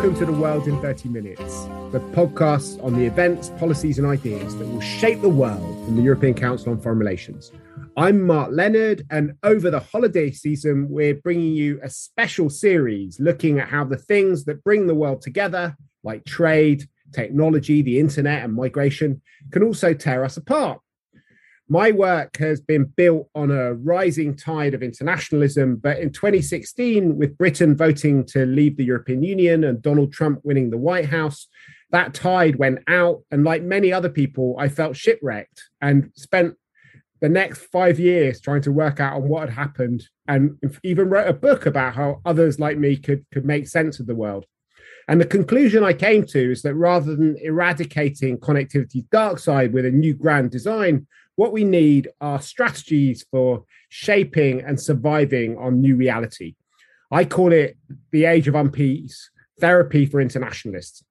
Welcome to the World in 30 Minutes, the podcast on the events, policies, and ideas that will shape the world from the European Council on Foreign Relations. I'm Mark Leonard, and over the holiday season, we're bringing you a special series looking at how the things that bring the world together, like trade, technology, the internet, and migration, can also tear us apart. My work has been built on a rising tide of internationalism, but in 2016, with Britain voting to leave the European Union and Donald Trump winning the White House, that tide went out. And like many other people, I felt shipwrecked and spent the next five years trying to work out on what had happened and even wrote a book about how others like me could, could make sense of the world. And the conclusion I came to is that rather than eradicating connectivity's dark side with a new grand design, what we need are strategies for shaping and surviving on new reality. I call it the age of unpeace, therapy for internationalists.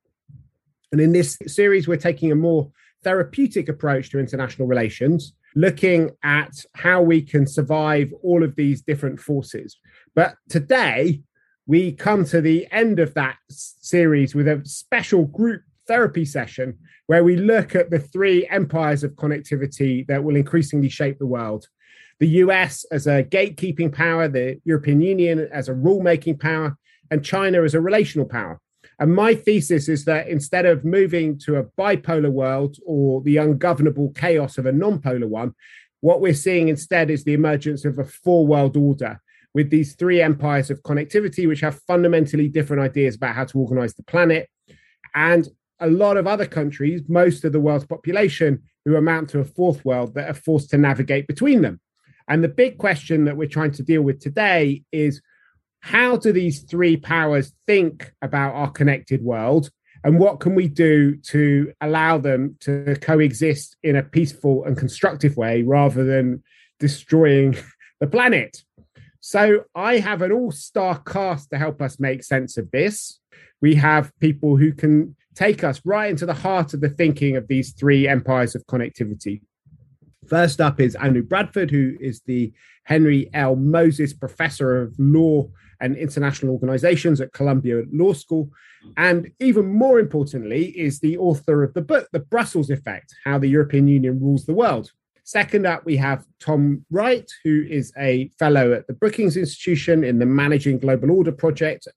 And in this series, we're taking a more therapeutic approach to international relations, looking at how we can survive all of these different forces. But today, we come to the end of that series with a special group therapy session where we look at the three empires of connectivity that will increasingly shape the world the US as a gatekeeping power, the European Union as a rule-making power, and China as a relational power. And my thesis is that instead of moving to a bipolar world or the ungovernable chaos of a non-polar one, what we're seeing instead is the emergence of a four world order with these three empires of connectivity, which have fundamentally different ideas about how to organize the planet. And a lot of other countries, most of the world's population, who amount to a fourth world that are forced to navigate between them. And the big question that we're trying to deal with today is how do these three powers think about our connected world? And what can we do to allow them to coexist in a peaceful and constructive way rather than destroying the planet? So I have an all star cast to help us make sense of this. We have people who can take us right into the heart of the thinking of these three empires of connectivity. First up is Anu Bradford, who is the Henry L. Moses Professor of Law and International Organizations at Columbia Law School. And even more importantly, is the author of the book, The Brussels Effect How the European Union Rules the World. Second up, we have Tom Wright, who is a fellow at the Brookings Institution in the Managing Global Order Project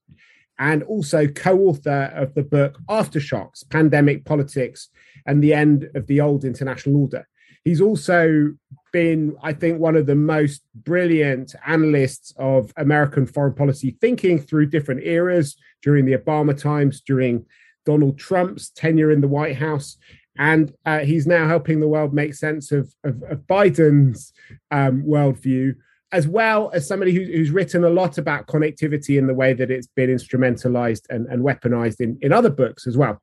and also co author of the book Aftershocks Pandemic Politics and the End of the Old International Order. He's also been, I think, one of the most brilliant analysts of American foreign policy thinking through different eras during the Obama times, during Donald Trump's tenure in the White House. And uh, he's now helping the world make sense of, of, of Biden's um, worldview as well as somebody who, who's written a lot about connectivity in the way that it's been instrumentalized and, and weaponized in, in other books as well.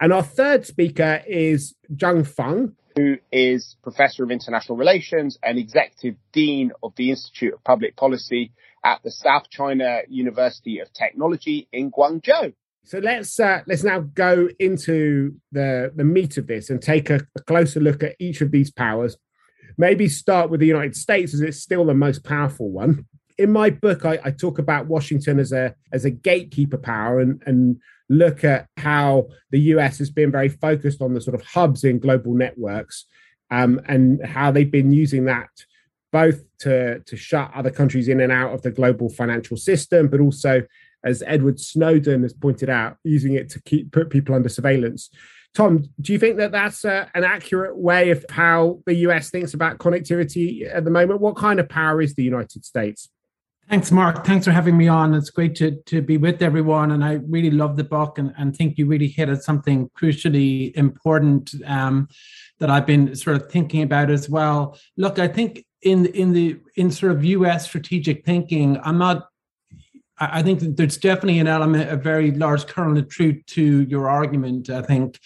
And our third speaker is Zhang Feng, who is Professor of International Relations and Executive Dean of the Institute of Public Policy at the South China University of Technology in Guangzhou. So let's uh, let's now go into the the meat of this and take a, a closer look at each of these powers maybe start with the United States as it's still the most powerful one. In my book, I, I talk about Washington as a as a gatekeeper power and and look at how the US has been very focused on the sort of hubs in global networks um, and how they've been using that both to to shut other countries in and out of the global financial system, but also, as Edward Snowden has pointed out, using it to keep put people under surveillance. Tom, do you think that that's uh, an accurate way of how the US thinks about connectivity at the moment? What kind of power is the United States? Thanks, Mark. Thanks for having me on. It's great to, to be with everyone. And I really love the book and, and think you really hit at something crucially important um, that I've been sort of thinking about as well. Look, I think in in the in sort of US strategic thinking, I'm not I think there's definitely an element, a very large kernel of truth to your argument. I think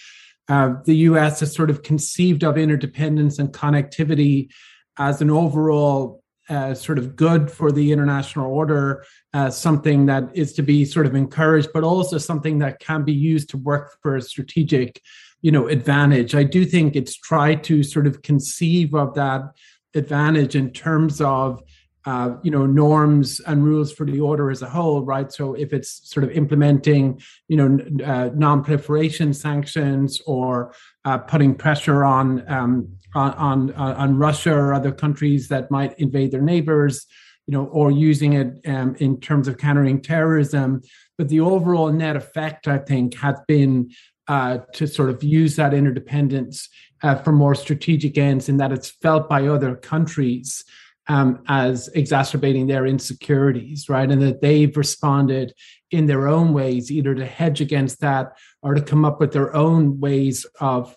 uh, the US has sort of conceived of interdependence and connectivity as an overall uh, sort of good for the international order, uh, something that is to be sort of encouraged, but also something that can be used to work for a strategic, you know, advantage. I do think it's tried to sort of conceive of that advantage in terms of uh, you know norms and rules for the order as a whole right? So if it's sort of implementing you know uh, non-proliferation sanctions or uh, putting pressure on, um, on, on on Russia or other countries that might invade their neighbors you know or using it um, in terms of countering terrorism. But the overall net effect i think has been uh, to sort of use that interdependence uh, for more strategic ends in that it's felt by other countries um, as exacerbating their insecurities, right? And that they've responded in their own ways, either to hedge against that or to come up with their own ways of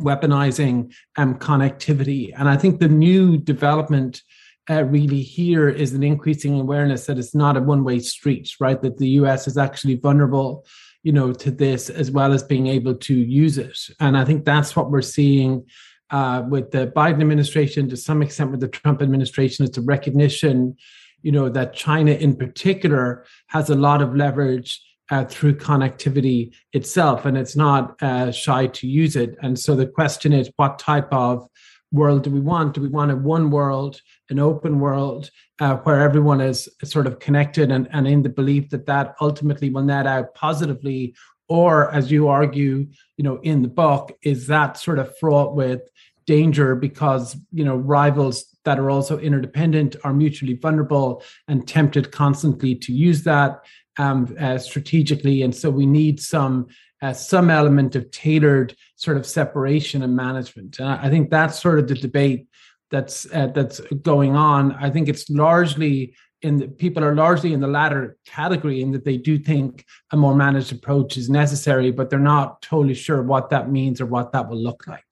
weaponizing um, connectivity. And I think the new development uh, really here is an increasing awareness that it's not a one-way street, right? That the U.S. is actually vulnerable, you know, to this as well as being able to use it. And I think that's what we're seeing uh, with the Biden administration, to some extent with the Trump administration, it's a recognition, you know, that China in particular has a lot of leverage uh, through connectivity itself, and it's not uh, shy to use it. And so the question is, what type of world do we want? Do we want a one world, an open world, uh, where everyone is sort of connected and, and in the belief that that ultimately will net out positively or as you argue you know in the book is that sort of fraught with danger because you know rivals that are also interdependent are mutually vulnerable and tempted constantly to use that um, uh, strategically. And so we need some uh, some element of tailored sort of separation and management. And i think that's sort of the debate that's uh, that's going on. I think it's largely in the, people are largely in the latter category in that they do think a more managed approach is necessary, but they're not totally sure what that means or what that will look like.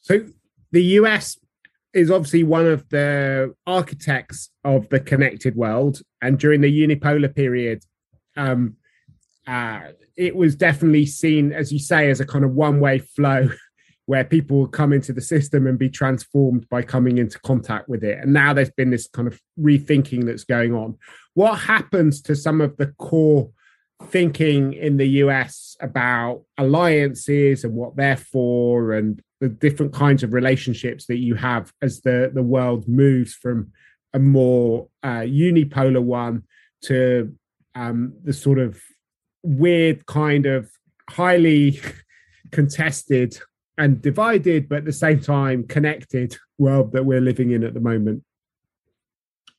So the US is obviously one of the architects of the connected world, and during the unipolar period, um, uh, it was definitely seen, as you say, as a kind of one-way flow where people will come into the system and be transformed by coming into contact with it. And now there's been this kind of rethinking that's going on. What happens to some of the core thinking in the US about alliances and what they're for and the different kinds of relationships that you have as the, the world moves from a more uh, unipolar one to um, the sort of weird kind of highly contested and divided, but at the same time connected world that we're living in at the moment?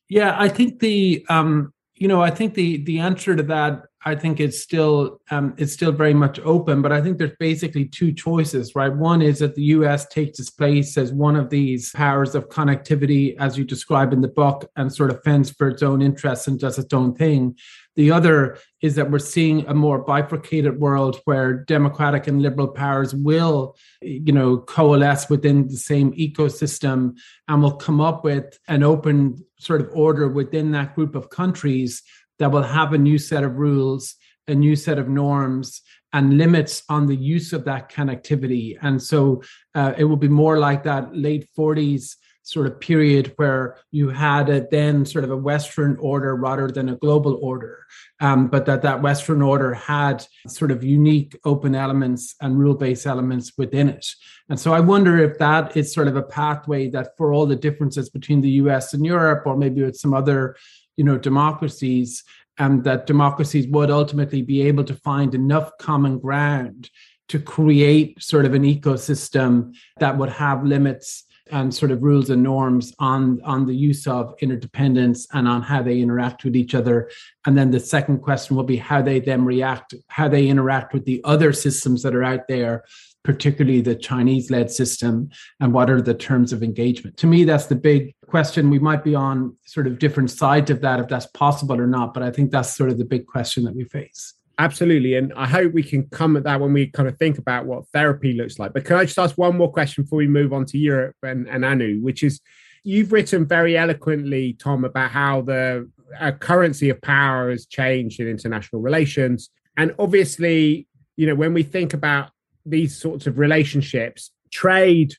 Yeah, I think the um, you know, I think the the answer to that I think it's still um, it's still very much open, but I think there's basically two choices, right? One is that the U.S. takes its place as one of these powers of connectivity, as you describe in the book, and sort of fends for its own interests and does its own thing. The other is that we're seeing a more bifurcated world where democratic and liberal powers will, you know, coalesce within the same ecosystem and will come up with an open sort of order within that group of countries that will have a new set of rules, a new set of norms, and limits on the use of that connectivity. And so uh, it will be more like that late 40s sort of period where you had a then sort of a Western order rather than a global order, um, but that that Western order had sort of unique open elements and rule based elements within it. And so I wonder if that is sort of a pathway that for all the differences between the US and Europe, or maybe with some other, you know, democracies, um, that democracies would ultimately be able to find enough common ground to create sort of an ecosystem that would have limits and sort of rules and norms on on the use of interdependence and on how they interact with each other. And then the second question will be how they then react how they interact with the other systems that are out there particularly the chinese led system and what are the terms of engagement. To me that's the big question. We might be on sort of different sides of that if that's possible or not but i think that's sort of the big question that we face Absolutely. And I hope we can come at that when we kind of think about what therapy looks like. But can I just ask one more question before we move on to Europe and, and Anu, which is you've written very eloquently, Tom, about how the uh, currency of power has changed in international relations. And obviously, you know, when we think about these sorts of relationships, trade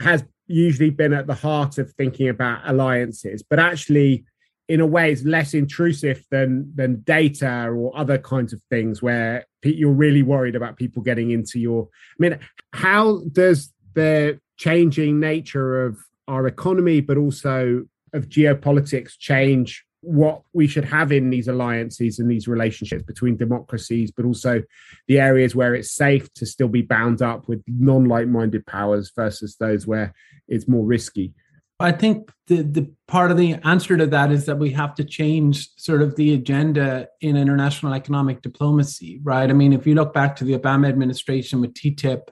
has usually been at the heart of thinking about alliances, but actually, in a way it's less intrusive than than data or other kinds of things where you're really worried about people getting into your i mean how does the changing nature of our economy but also of geopolitics change what we should have in these alliances and these relationships between democracies, but also the areas where it's safe to still be bound up with non like minded powers versus those where it's more risky? I think the, the part of the answer to that is that we have to change sort of the agenda in international economic diplomacy, right? I mean, if you look back to the Obama administration with TTIP,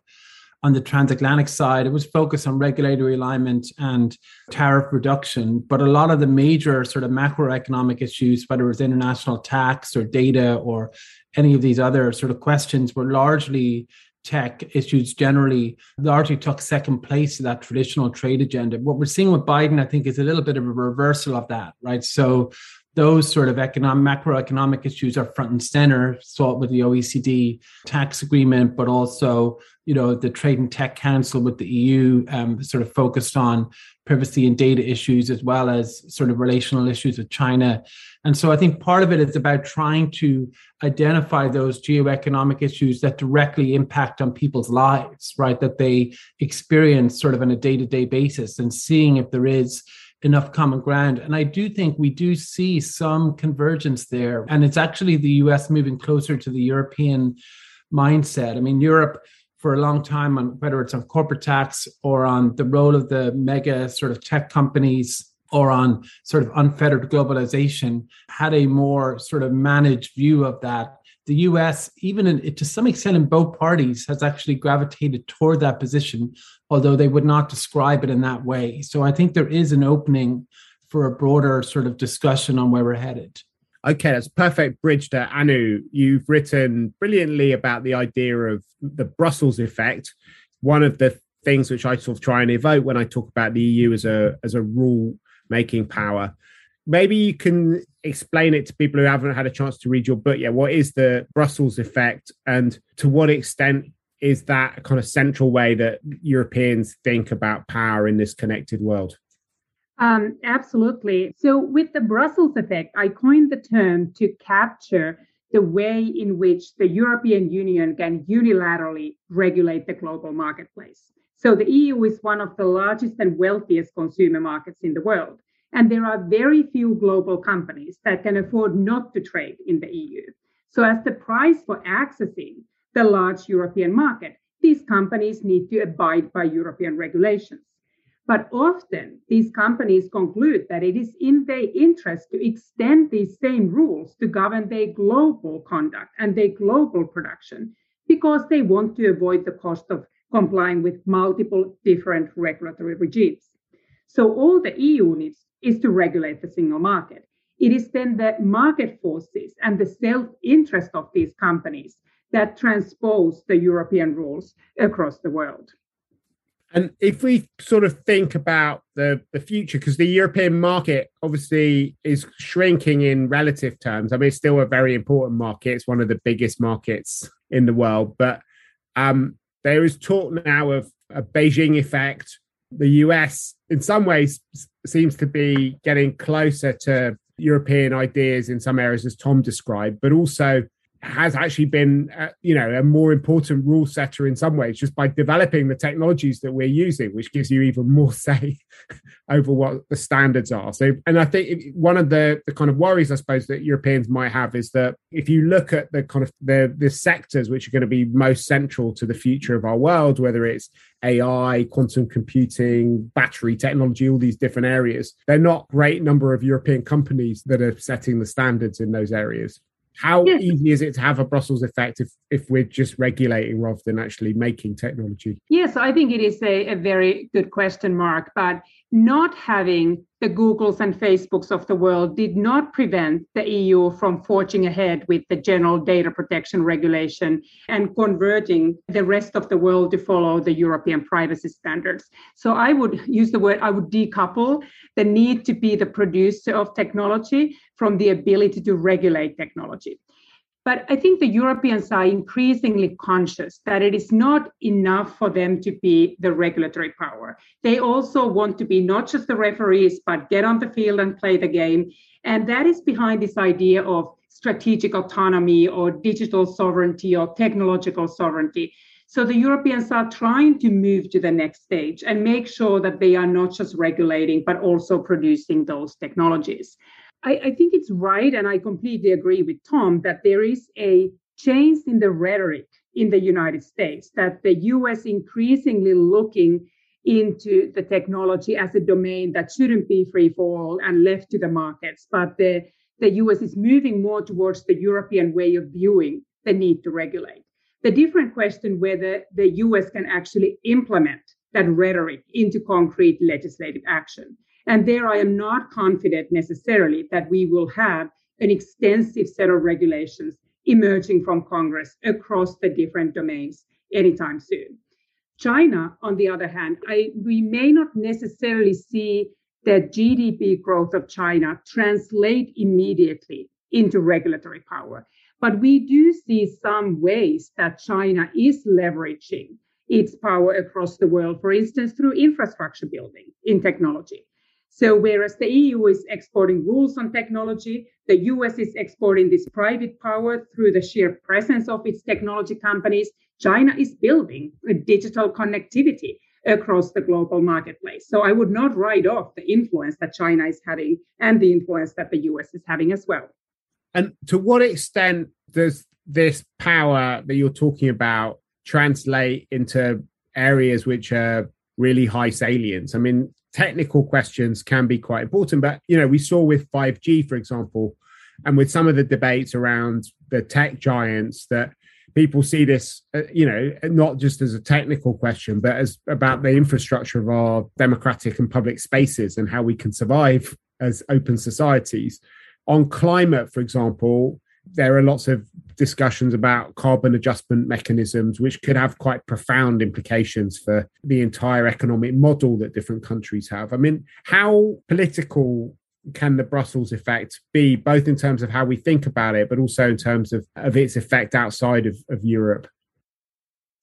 on the transatlantic side, it was focused on regulatory alignment and tariff reduction. But a lot of the major sort of macroeconomic issues, whether it was international tax or data or any of these other sort of questions, were largely tech issues generally largely took second place to that traditional trade agenda. What we're seeing with Biden, I think, is a little bit of a reversal of that, right? So those sort of economic macroeconomic issues are front and center sought with the oecd tax agreement but also you know the trade and tech council with the eu um, sort of focused on privacy and data issues as well as sort of relational issues with china and so i think part of it is about trying to identify those geoeconomic issues that directly impact on people's lives right that they experience sort of on a day-to-day basis and seeing if there is enough common ground. And I do think we do see some convergence there. And it's actually the US moving closer to the European mindset. I mean, Europe for a long time on whether it's on corporate tax or on the role of the mega sort of tech companies or on sort of unfettered globalization had a more sort of managed view of that the US, even in, to some extent in both parties, has actually gravitated toward that position, although they would not describe it in that way. So I think there is an opening for a broader sort of discussion on where we're headed. Okay, that's perfect bridge to Anu. You've written brilliantly about the idea of the Brussels effect. One of the things which I sort of try and evoke when I talk about the EU as a as a rule making power maybe you can explain it to people who haven't had a chance to read your book yet. What is the Brussels effect, and to what extent is that a kind of central way that Europeans think about power in this connected world? Um, absolutely. So, with the Brussels effect, I coined the term to capture the way in which the European Union can unilaterally regulate the global marketplace. So, the EU is one of the largest and wealthiest consumer markets in the world. And there are very few global companies that can afford not to trade in the EU. So, as the price for accessing the large European market, these companies need to abide by European regulations. But often, these companies conclude that it is in their interest to extend these same rules to govern their global conduct and their global production because they want to avoid the cost of complying with multiple different regulatory regimes. So, all the EU needs is to regulate the single market. It is then the market forces and the self interest of these companies that transpose the European rules across the world. And if we sort of think about the, the future, because the European market obviously is shrinking in relative terms. I mean, it's still a very important market. It's one of the biggest markets in the world. But um, there is talk now of a Beijing effect the US, in some ways, seems to be getting closer to European ideas in some areas, as Tom described, but also has actually been, uh, you know, a more important rule setter in some ways, just by developing the technologies that we're using, which gives you even more say over what the standards are. So, and I think one of the, the kind of worries, I suppose, that Europeans might have is that if you look at the kind of the, the sectors which are going to be most central to the future of our world, whether it's AI, quantum computing, battery technology, all these different areas, they're not great number of European companies that are setting the standards in those areas. How yes. easy is it to have a Brussels effect if, if we're just regulating rather than actually making technology? Yes, I think it is a, a very good question, Mark. But not having the Googles and Facebooks of the world did not prevent the EU from forging ahead with the general data protection regulation and converting the rest of the world to follow the European privacy standards. So I would use the word, I would decouple the need to be the producer of technology from the ability to regulate technology. But I think the Europeans are increasingly conscious that it is not enough for them to be the regulatory power. They also want to be not just the referees, but get on the field and play the game. And that is behind this idea of strategic autonomy or digital sovereignty or technological sovereignty. So the Europeans are trying to move to the next stage and make sure that they are not just regulating, but also producing those technologies. I, I think it's right, and I completely agree with Tom, that there is a change in the rhetoric in the United States, that the US increasingly looking into the technology as a domain that shouldn't be free for all and left to the markets. But the, the US is moving more towards the European way of viewing the need to regulate. The different question whether the US can actually implement that rhetoric into concrete legislative action. And there I am not confident necessarily that we will have an extensive set of regulations emerging from Congress across the different domains anytime soon. China, on the other hand, I, we may not necessarily see the GDP growth of China translate immediately into regulatory power. But we do see some ways that China is leveraging its power across the world, for instance, through infrastructure building in technology. So, whereas the EU is exporting rules on technology, the US is exporting this private power through the sheer presence of its technology companies. China is building digital connectivity across the global marketplace. So I would not write off the influence that China is having and the influence that the US is having as well. And to what extent does this power that you're talking about translate into areas which are really high salience? I mean, technical questions can be quite important, but you know, we saw with 5G, for example, and with some of the debates around the tech giants that people see this, uh, you know, not just as a technical question, but as about the infrastructure of our democratic and public spaces and how we can survive as open societies. On climate, for example, there are lots of discussions about carbon adjustment mechanisms, which could have quite profound implications for the entire economic model that different countries have. I mean, how political can the Brussels effect be, both in terms of how we think about it, but also in terms of, of its effect outside of, of Europe?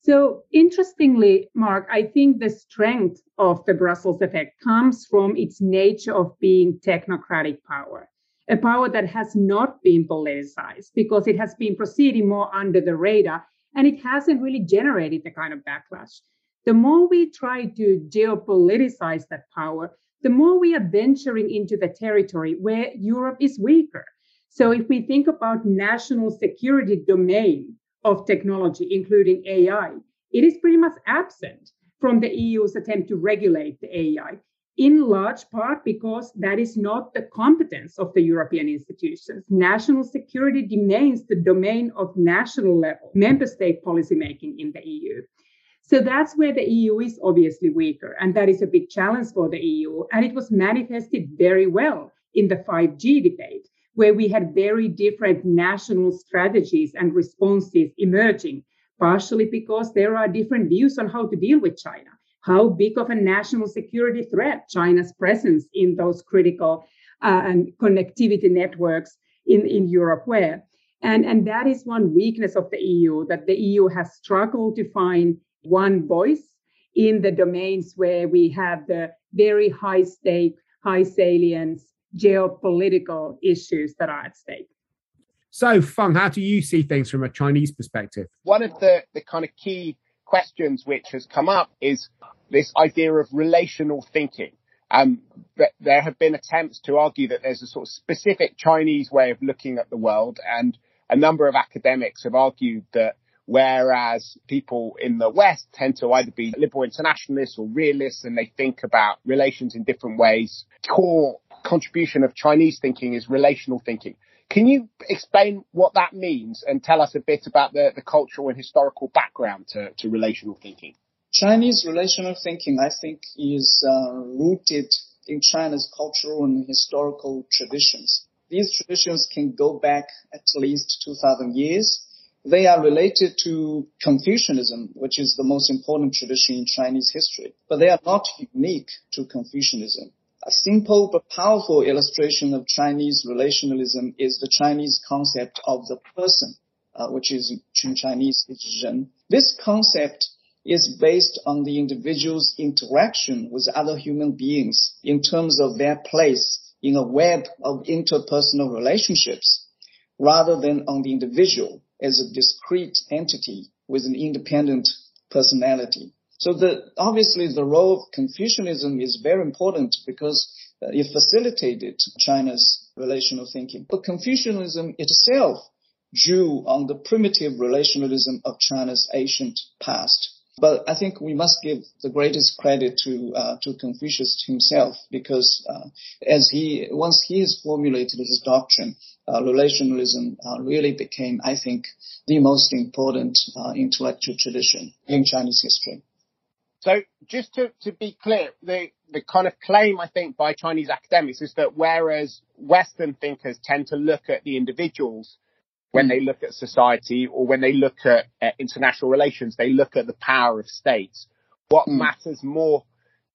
So, interestingly, Mark, I think the strength of the Brussels effect comes from its nature of being technocratic power, a power that has not been politicized because it has been proceeding more under the radar and it hasn't really generated the kind of backlash. The more we try to geopoliticize that power, the more we are venturing into the territory where Europe is weaker. So if we think about national security domain of technology, including AI, it is pretty much absent from the EU's attempt to regulate the AI, in large part because that is not the competence of the European institutions. National security remains the domain of national level member state policymaking in the EU. So that's where the EU is obviously weaker. And that is a big challenge for the EU. And it was manifested very well in the 5G debate, where we had very different national strategies and responses emerging, partially because there are different views on how to deal with China. How big of a national security threat China's presence in those critical uh, and connectivity networks in, in Europe were. And, and that is one weakness of the EU that the EU has struggled to find one voice in the domains where we have the very high stake, high salience geopolitical issues that are at stake. So, Feng, how do you see things from a Chinese perspective? One of the, the kind of key questions which has come up is this idea of relational thinking. Um, there have been attempts to argue that there's a sort of specific Chinese way of looking at the world, and a number of academics have argued that Whereas people in the West tend to either be liberal internationalists or realists and they think about relations in different ways. Core contribution of Chinese thinking is relational thinking. Can you explain what that means and tell us a bit about the, the cultural and historical background to, to relational thinking? Chinese relational thinking, I think, is uh, rooted in China's cultural and historical traditions. These traditions can go back at least 2,000 years they are related to Confucianism, which is the most important tradition in Chinese history, but they are not unique to Confucianism. A simple but powerful illustration of Chinese relationalism is the Chinese concept of the person, uh, which is in Chinese is Ren. This concept is based on the individual's interaction with other human beings in terms of their place in a web of interpersonal relationships rather than on the individual as a discrete entity with an independent personality. So the, obviously the role of Confucianism is very important because uh, it facilitated China's relational thinking. But Confucianism itself drew on the primitive relationalism of China's ancient past. But I think we must give the greatest credit to uh, to Confucius himself because uh, as he once he has formulated his doctrine, uh, relationalism uh, really became, I think, the most important uh, intellectual tradition in Chinese history. So just to, to be clear, the, the kind of claim I think by Chinese academics is that whereas Western thinkers tend to look at the individuals when they look at society or when they look at, at international relations, they look at the power of states. What mm. matters more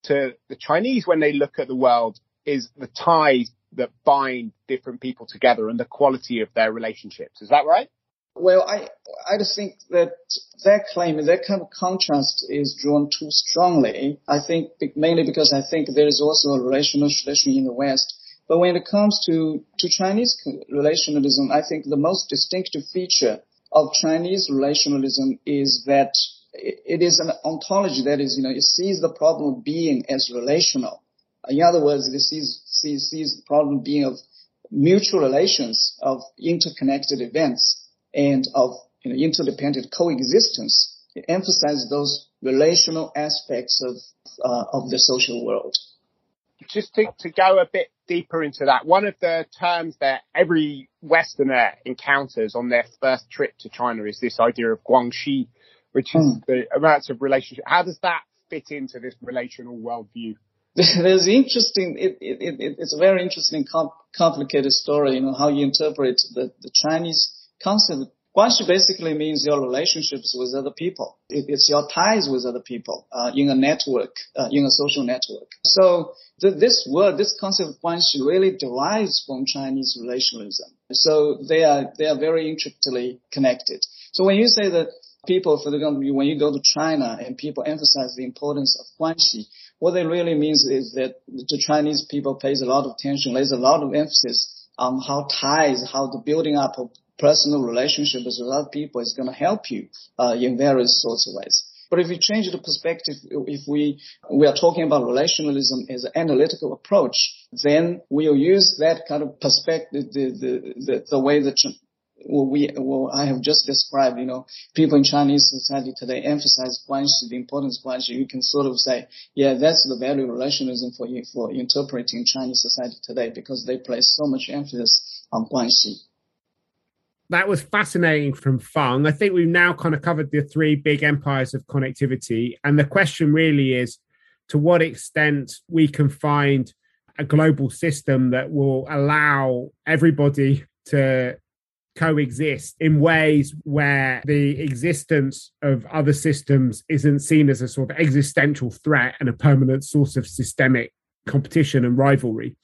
to the Chinese when they look at the world is the ties that bind different people together and the quality of their relationships. Is that right? Well, I I just think that that claim, that kind of contrast is drawn too strongly. I think mainly because I think there is also a relational tradition in the West but when it comes to, to Chinese relationalism, I think the most distinctive feature of Chinese relationalism is that it is an ontology that is, you know, it sees the problem of being as relational. In other words, it sees, sees, sees the problem being of mutual relations, of interconnected events, and of you know, interdependent coexistence. It emphasizes those relational aspects of, uh, of the social world just to, to go a bit deeper into that, one of the terms that every Westerner encounters on their first trip to China is this idea of guanxi, which is mm. the amounts of relationship. How does that fit into this relational worldview? There's interesting. It, it, it, it's a very interesting, complicated story. You know how you interpret the, the Chinese concept Guanxi basically means your relationships with other people. It, it's your ties with other people uh, in a network, uh, in a social network. So th- this word, this concept of Guanxi really derives from Chinese relationalism. So they are they are very intricately connected. So when you say that people, for example, when you go to China and people emphasize the importance of Guanxi, what it really means is that the Chinese people pays a lot of attention, lays a lot of emphasis on how ties, how the building up of personal relationships with other people is going to help you uh, in various sorts of ways. But if you change the perspective, if we we are talking about relationalism as an analytical approach, then we'll use that kind of perspective, the the the, the way that well, we well I have just described. You know, people in Chinese society today emphasize guanxi, the importance of guanxi. You can sort of say, yeah, that's the value of relationalism for for interpreting Chinese society today because they place so much emphasis on guanxi that was fascinating from Feng. I think we've now kind of covered the three big empires of connectivity. And the question really is to what extent we can find a global system that will allow everybody to coexist in ways where the existence of other systems isn't seen as a sort of existential threat and a permanent source of systemic competition and rivalry.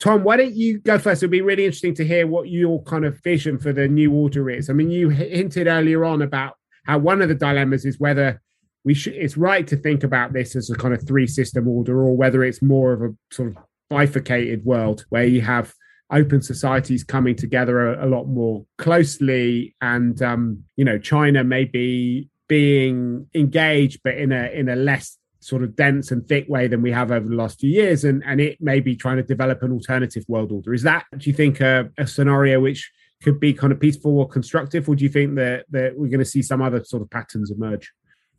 Tom, why don't you go first? It'd be really interesting to hear what your kind of vision for the new order is. I mean, you hinted earlier on about how one of the dilemmas is whether we should it's right to think about this as a kind of three system order or whether it's more of a sort of bifurcated world where you have open societies coming together a, a lot more closely and um, you know china may be being engaged but in a in a less sort of dense and thick way than we have over the last few years, and and it may be trying to develop an alternative world order. Is that do you think a, a scenario which could be kind of peaceful or constructive, or do you think that that we're going to see some other sort of patterns emerge?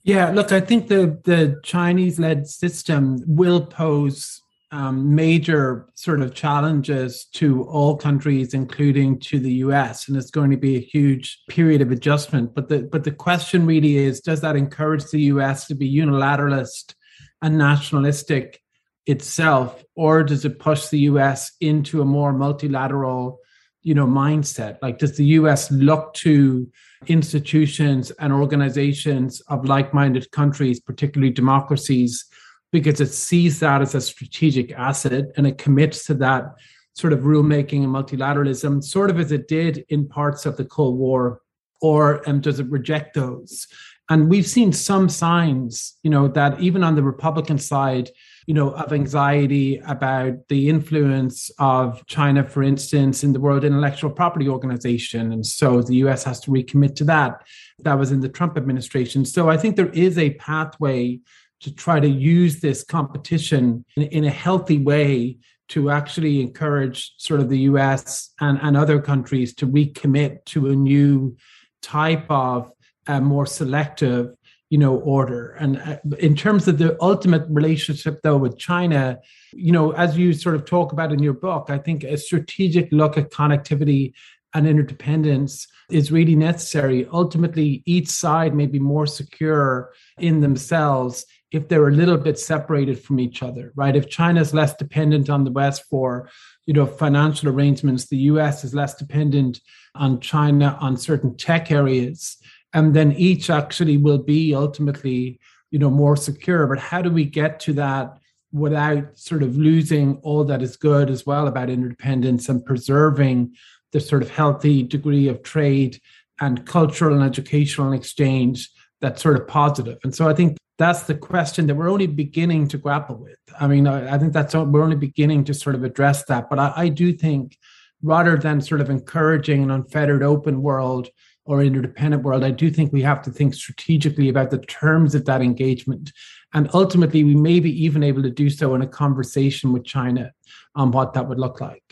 Yeah, look, I think the the Chinese led system will pose um, major sort of challenges to all countries, including to the US, and it's going to be a huge period of adjustment. But the but the question really is: Does that encourage the US to be unilateralist and nationalistic itself, or does it push the US into a more multilateral, you know, mindset? Like, does the US look to institutions and organizations of like-minded countries, particularly democracies? Because it sees that as a strategic asset and it commits to that sort of rulemaking and multilateralism, sort of as it did in parts of the Cold War, or um, does it reject those? And we've seen some signs, you know, that even on the Republican side, you know, of anxiety about the influence of China, for instance, in the World Intellectual Property Organization. And so the US has to recommit to that. That was in the Trump administration. So I think there is a pathway to try to use this competition in, in a healthy way to actually encourage sort of the US and, and other countries to recommit to a new type of uh, more selective you know order. And uh, in terms of the ultimate relationship though with china you know as you sort of talk about in your book i think a strategic look at connectivity and interdependence is really necessary. Ultimately each side may be more secure in themselves if they're a little bit separated from each other right? If china is less dependent on the west for you know financial arrangements the us is less dependent on china on certain tech areas and then each actually will be ultimately you know more secure. But how do we get to that without sort of losing all that is good as well about interdependence and preserving the sort of healthy degree of trade and cultural and educational exchange that's sort of positive? And so i think that's the question that we're only beginning to grapple with i mean i, I think that's we're only beginning to sort of address that but I, I do think rather than sort of encouraging an unfettered open world or interdependent world, I do think we have to think strategically about the terms of that engagement. And ultimately, we may be even able to do so in a conversation with China on what that would look like.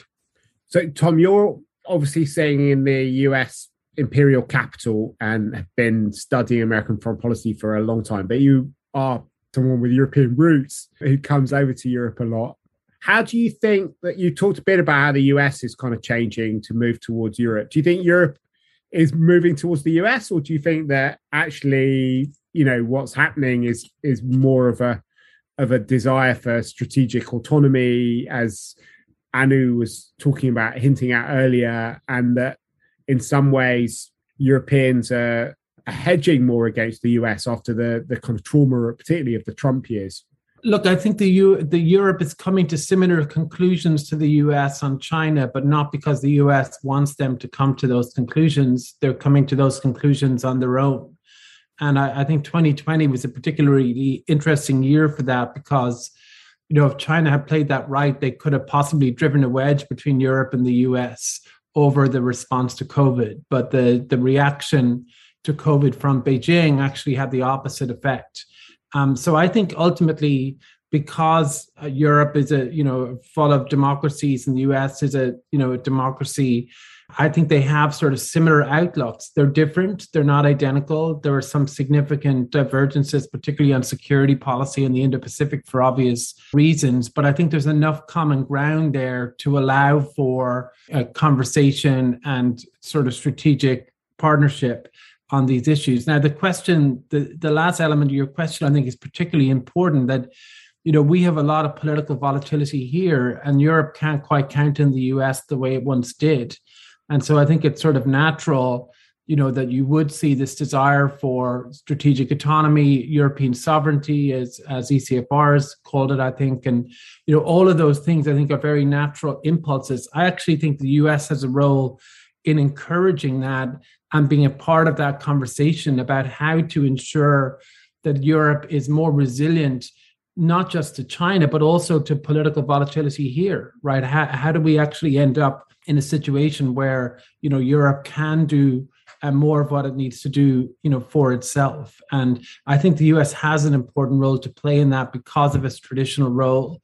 So, Tom, you're obviously saying in the US imperial capital and have been studying American foreign policy for a long time, but you are someone with European roots who comes over to Europe a lot. How do you think that you talked a bit about how the US is kind of changing to move towards Europe? Do you think Europe is moving towards the US, or do you think that actually, you know, what's happening is is more of a of a desire for strategic autonomy, as Anu was talking about, hinting at earlier, and that in some ways Europeans are, hedging more against the US after the the kind of trauma, particularly of the Trump years. Look, I think the U, the Europe is coming to similar conclusions to the US on China, but not because the US wants them to come to those conclusions. They're coming to those conclusions on their own. And I, I think 2020 was a particularly interesting year for that because, you know, if China had played that right, they could have possibly driven a wedge between Europe and the US over the response to COVID. But the the reaction to COVID from Beijing actually had the opposite effect um, so I think ultimately, because uh, Europe is a you know full of democracies and the US is a you know a democracy, I think they have sort of similar outlooks. They're different. They're not identical. There are some significant divergences, particularly on security policy in the Indo-Pacific for obvious reasons. But I think there's enough common ground there to allow for a conversation and sort of strategic partnership on these issues. Now, the question, the, the last element of your question, I think is particularly important that, you know, we have a lot of political volatility here and Europe can't quite count in the US the way it once did. And so I think it's sort of natural, you know, that you would see this desire for strategic autonomy, European sovereignty, as, as ECFRs called it, I think. And, you know, all of those things I think are very natural impulses. I actually think the US has a role in encouraging that and being a part of that conversation about how to ensure that Europe is more resilient, not just to China, but also to political volatility here, right? How, how do we actually end up in a situation where, you know, Europe can do uh, more of what it needs to do, you know, for itself? And I think the US has an important role to play in that because of its traditional role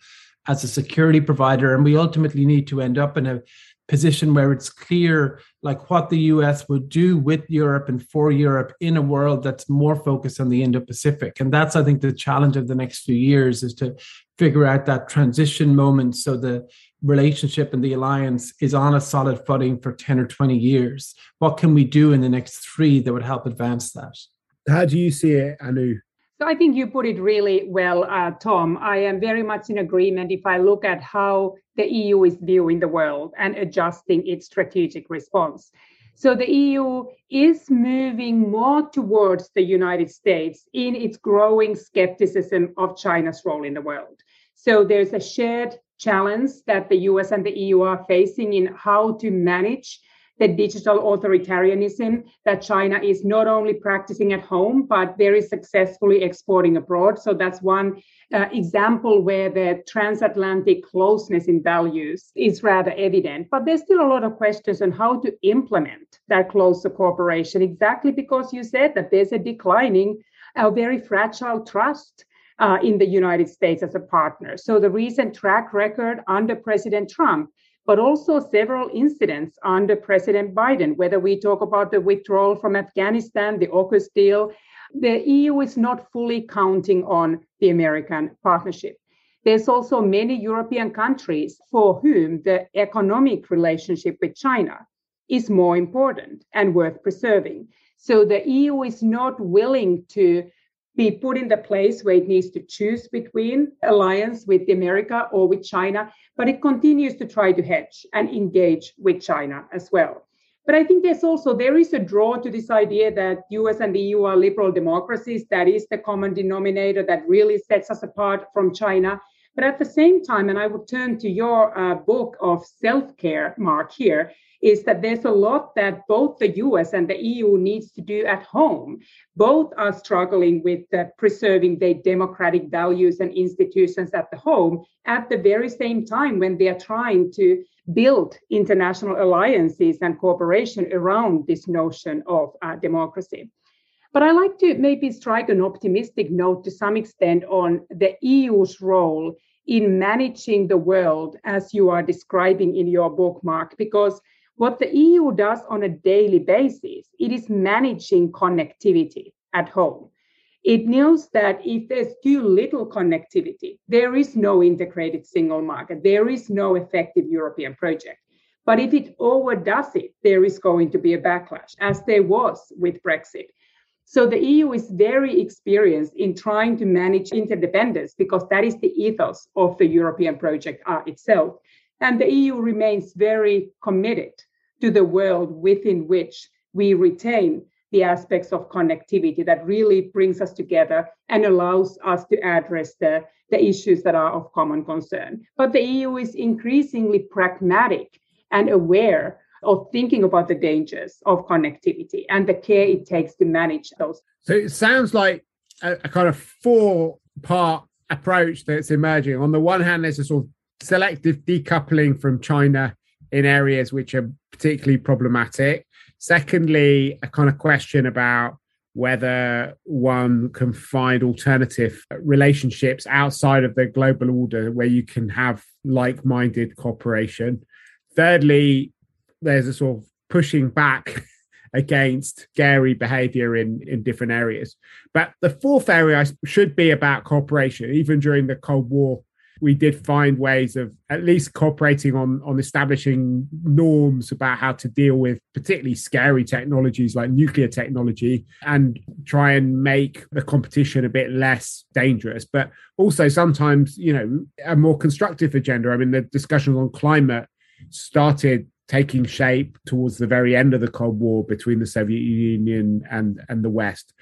as a security provider. And we ultimately need to end up in a position where it's clear like what the US would do with Europe and for Europe in a world that's more focused on the Indo-Pacific. And that's I think the challenge of the next few years is to figure out that transition moment so the relationship and the alliance is on a solid footing for 10 or 20 years. What can we do in the next 3 that would help advance that? How do you see it, Anu? So I think you put it really well, uh, Tom. I am very much in agreement if I look at how the EU is viewing the world and adjusting its strategic response. So the EU is moving more towards the United States in its growing skepticism of China's role in the world. So there's a shared challenge that the US and the EU are facing in how to manage the digital authoritarianism that China is not only practicing at home, but very successfully exporting abroad. So that's one uh, example where the transatlantic closeness in values is rather evident. But there's still a lot of questions on how to implement that closer cooperation, exactly because you said that there's a declining, a very fragile trust. Uh, in the United States as a partner. So, the recent track record under President Trump but also several incidents under President Biden, whether we talk about the withdrawal from Afghanistan, the AUKUS deal, the EU is not fully counting on the American partnership. There's also many European countries for whom the economic relationship with China is more important and worth preserving. So the EU is not willing to be put in the place where it needs to choose between alliance with America or with China, but it continues to try to hedge and engage with China as well. But I think there's also there is a draw to this idea that US and the EU are liberal democracies. That is the common denominator that really sets us apart from China. But at the same time, and I will turn to your uh, book of self-care, Mark, here, is that there's a lot that both the US and the EU needs to do at home. Both are struggling with uh, preserving their democratic values and institutions at the home at the very same time when they are trying to build international alliances and cooperation around this notion of uh, democracy. But I like to maybe strike an optimistic note to some extent on the EU's role in managing the world as you are describing in your book, Mark, because what the EU does on a daily basis, it is managing connectivity at home. It knows that if there's too little connectivity, there is no integrated single market, there is no effective European project. But if it overdoes it, there is going to be a backlash, as there was with Brexit. So the EU is very experienced in trying to manage interdependence because that is the ethos of the European project uh, itself. And the EU remains very committed to the world within which we retain the aspects of connectivity that really brings us together and allows us to address the, the issues that are of common concern. But the EU is increasingly pragmatic and aware of thinking about the dangers of connectivity and the care it takes to manage those. So it sounds like a, a kind of four part approach that's emerging. On the one hand, there's a sort of selective decoupling from China in areas which are particularly problematic. Secondly, a kind of question about whether one can find alternative relationships outside of the global order where you can have like minded cooperation. Thirdly, there's a sort of pushing back against scary behavior in, in different areas. But the fourth area should be about cooperation. Even during the Cold War, we did find ways of at least cooperating on on establishing norms about how to deal with particularly scary technologies like nuclear technology and try and make the competition a bit less dangerous but also sometimes you know a more constructive agenda i mean the discussions on climate started taking shape towards the very end of the cold war between the soviet union and and the west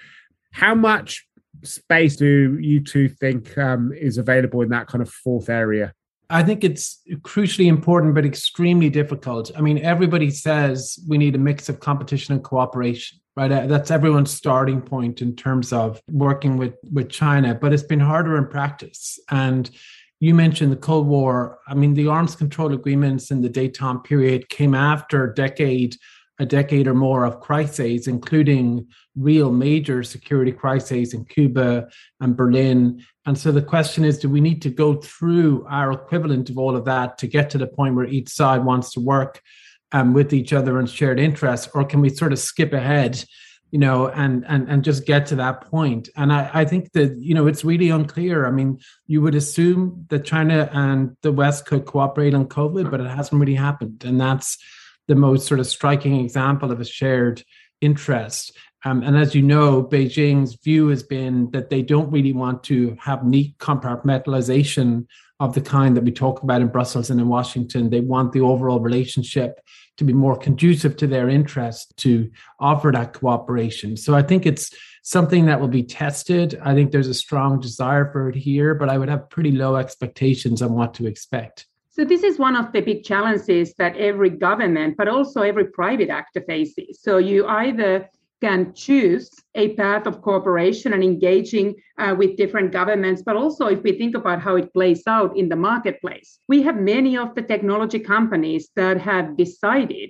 how much space do you two think um, is available in that kind of fourth area? I think it's crucially important, but extremely difficult. I mean, everybody says we need a mix of competition and cooperation, right? Uh, that's everyone's starting point in terms of working with, with China, but it's been harder in practice. And you mentioned the Cold War. I mean, the arms control agreements in the Détente period came after a decade a decade or more of crises, including real major security crises in Cuba and Berlin. And so the question is do we need to go through our equivalent of all of that to get to the point where each side wants to work um, with each other and shared interests? Or can we sort of skip ahead? You know and and and just get to that point. And i i think that you know it's really unclear. I mean you would assume that china and the west could cooperate on covid but it hasn't really happened. And that's the most sort of striking example of a shared interest. Um, and as you know, Beijing's view has been that they don't really want to have neat compartmentalization of the kind that we talk about in Brussels and in Washington. They want the overall relationship to be more conducive to their interest to offer that cooperation. So I think it's something that will be tested. I think there's a strong desire for it here, but I would have pretty low expectations on what to expect. So this is one of the big challenges that every government, but also every private actor faces. So you either can choose a path of cooperation and engaging uh, with different governments, but also if we think about how it plays out in the marketplace, we have many of the technology companies that have decided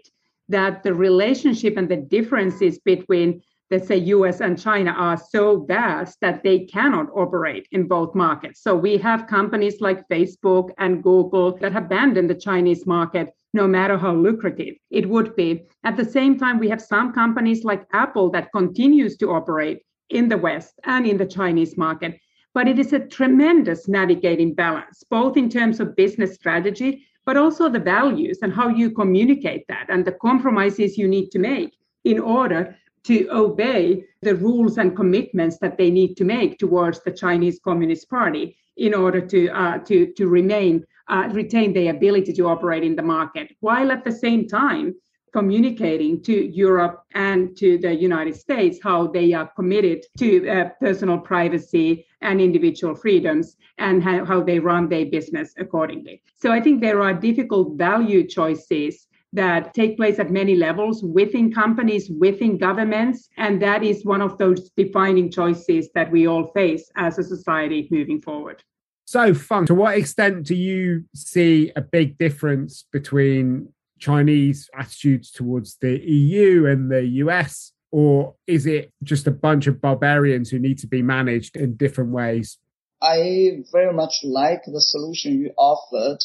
that the relationship and the differences between let's say US and China are so vast that they cannot operate in both markets. So we have companies like Facebook and Google that abandoned the Chinese market no matter how lucrative it would be. At the same time, we have some companies like Apple that continues to operate in the West and in the Chinese market. But it is a tremendous navigating balance, both in terms of business strategy, but also the values and how you communicate that and the compromises you need to make in order to obey the rules and commitments that they need to make towards the Chinese Communist Party in order to uh, to to remain uh, retain their ability to operate in the market, while at the same time communicating to Europe and to the United States how they are committed to uh, personal privacy and individual freedoms and how, how they run their business accordingly. So I think there are difficult value choices that take place at many levels within companies, within governments. And that is one of those defining choices that we all face as a society moving forward. So, Feng, to what extent do you see a big difference between Chinese attitudes towards the EU and the US? Or is it just a bunch of barbarians who need to be managed in different ways? I very much like the solution you offered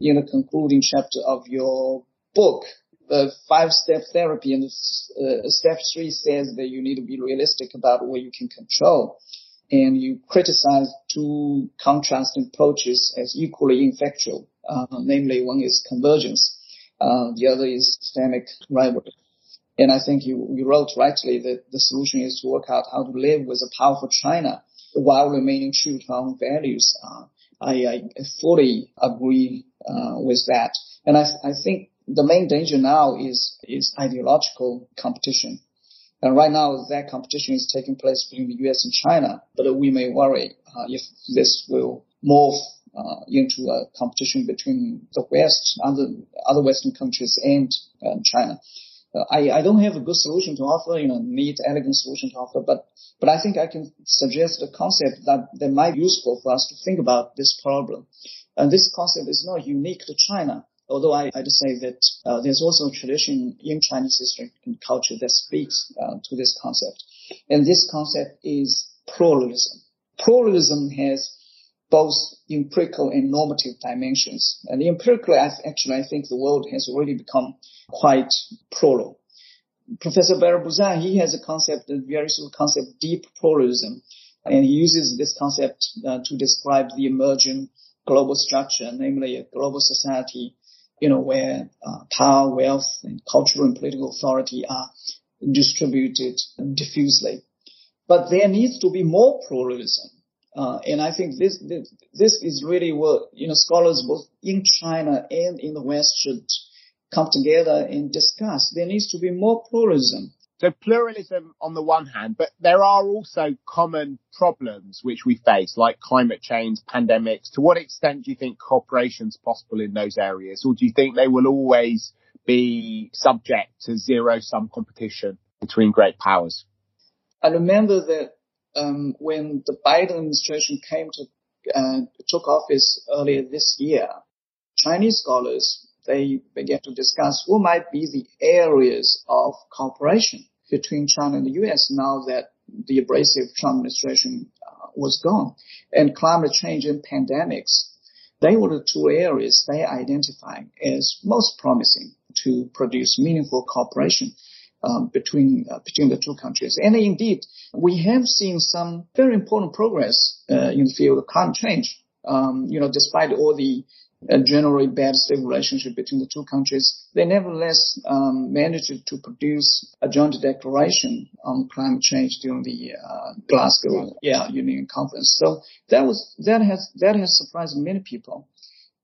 in the concluding chapter of your book, the five step therapy and uh, step three says that you need to be realistic about what you can control. And you criticize two contrasting approaches as equally ineffectual. Uh, namely, one is convergence. Uh, the other is systemic rivalry. And I think you, you wrote rightly that the solution is to work out how to live with a powerful China while remaining true to our values. Uh, I, I, fully agree uh, with that. And I, I think the main danger now is is ideological competition. And right now, that competition is taking place between the U.S. and China. But we may worry uh, if this will morph uh, into a competition between the West, other other Western countries, and uh, China. I, I don't have a good solution to offer, you know, neat, elegant solution to offer, but but I think I can suggest a concept that that might be useful for us to think about this problem. And this concept is not unique to China. Although I, I'd say that uh, there's also a tradition in Chinese history and culture that speaks uh, to this concept. And this concept is pluralism. Pluralism has both empirical and normative dimensions. And empirically, actually, I think the world has already become quite plural. Professor Barry Buzan, he has a concept, a very of concept, deep pluralism. And he uses this concept uh, to describe the emerging global structure, namely a global society you know, where uh, power, wealth, and cultural and political authority are distributed diffusely. But there needs to be more pluralism. Uh, and I think this, this, this is really what, you know, scholars both in China and in the West should come together and discuss. There needs to be more pluralism. So pluralism on the one hand, but there are also common problems which we face, like climate change, pandemics. To what extent do you think cooperation is possible in those areas? Or do you think they will always be subject to zero sum competition between great powers? I remember that um, when the Biden administration came to uh, took office earlier this year, Chinese scholars they began to discuss what might be the areas of cooperation between China and the U.S. now that the abrasive Trump administration uh, was gone. And climate change and pandemics, they were the two areas they identified as most promising to produce meaningful cooperation um, between uh, between the two countries. And indeed, we have seen some very important progress uh, in the field of climate change. Um, you know, despite all the a generally bad stable relationship between the two countries, they nevertheless um, managed to produce a joint declaration on climate change during the uh, Glasgow yeah, Union Conference. So that was that has that has surprised many people.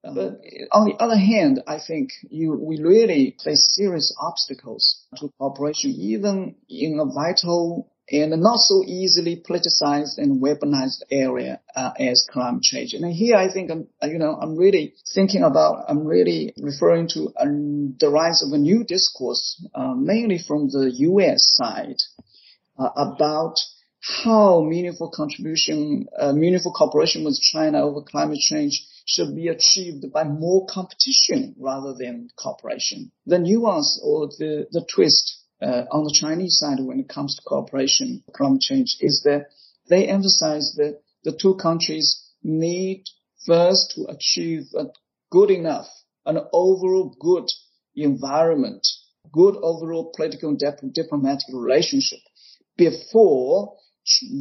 Uh, but on the other hand, I think you, we really face serious obstacles to cooperation, even in a vital and not so easily politicized and weaponized area uh, as climate change. And here I think I'm, you know, I'm really thinking about, I'm really referring to um, the rise of a new discourse, uh, mainly from the U.S. side, uh, about how meaningful contribution, uh, meaningful cooperation with China over climate change should be achieved by more competition rather than cooperation. The nuance or the, the twist uh, on the Chinese side when it comes to cooperation climate change is that they emphasize that the two countries need first to achieve a good enough, an overall good environment, good overall political and dip- diplomatic relationship before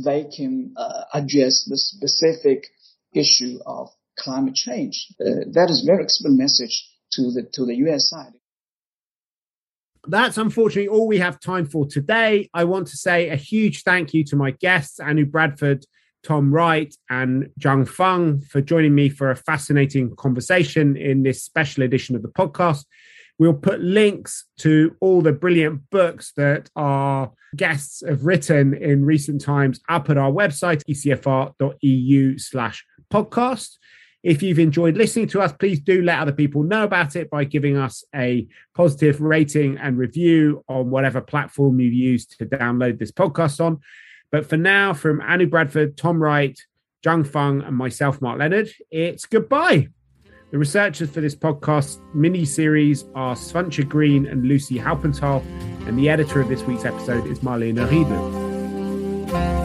they can uh, address the specific issue of climate change. Uh, that is very explicit message to the to the U.S. side. That's unfortunately all we have time for today. I want to say a huge thank you to my guests, Anu Bradford, Tom Wright, and Zhang Feng, for joining me for a fascinating conversation in this special edition of the podcast. We'll put links to all the brilliant books that our guests have written in recent times up at our website, ecfr.eu slash podcast. If you've enjoyed listening to us, please do let other people know about it by giving us a positive rating and review on whatever platform you use to download this podcast on. But for now, from Anu Bradford, Tom Wright, Zhang Feng, and myself, Mark Leonard, it's goodbye. The researchers for this podcast mini series are Svantje Green and Lucy Haupenthal, and the editor of this week's episode is Marlene Riedel.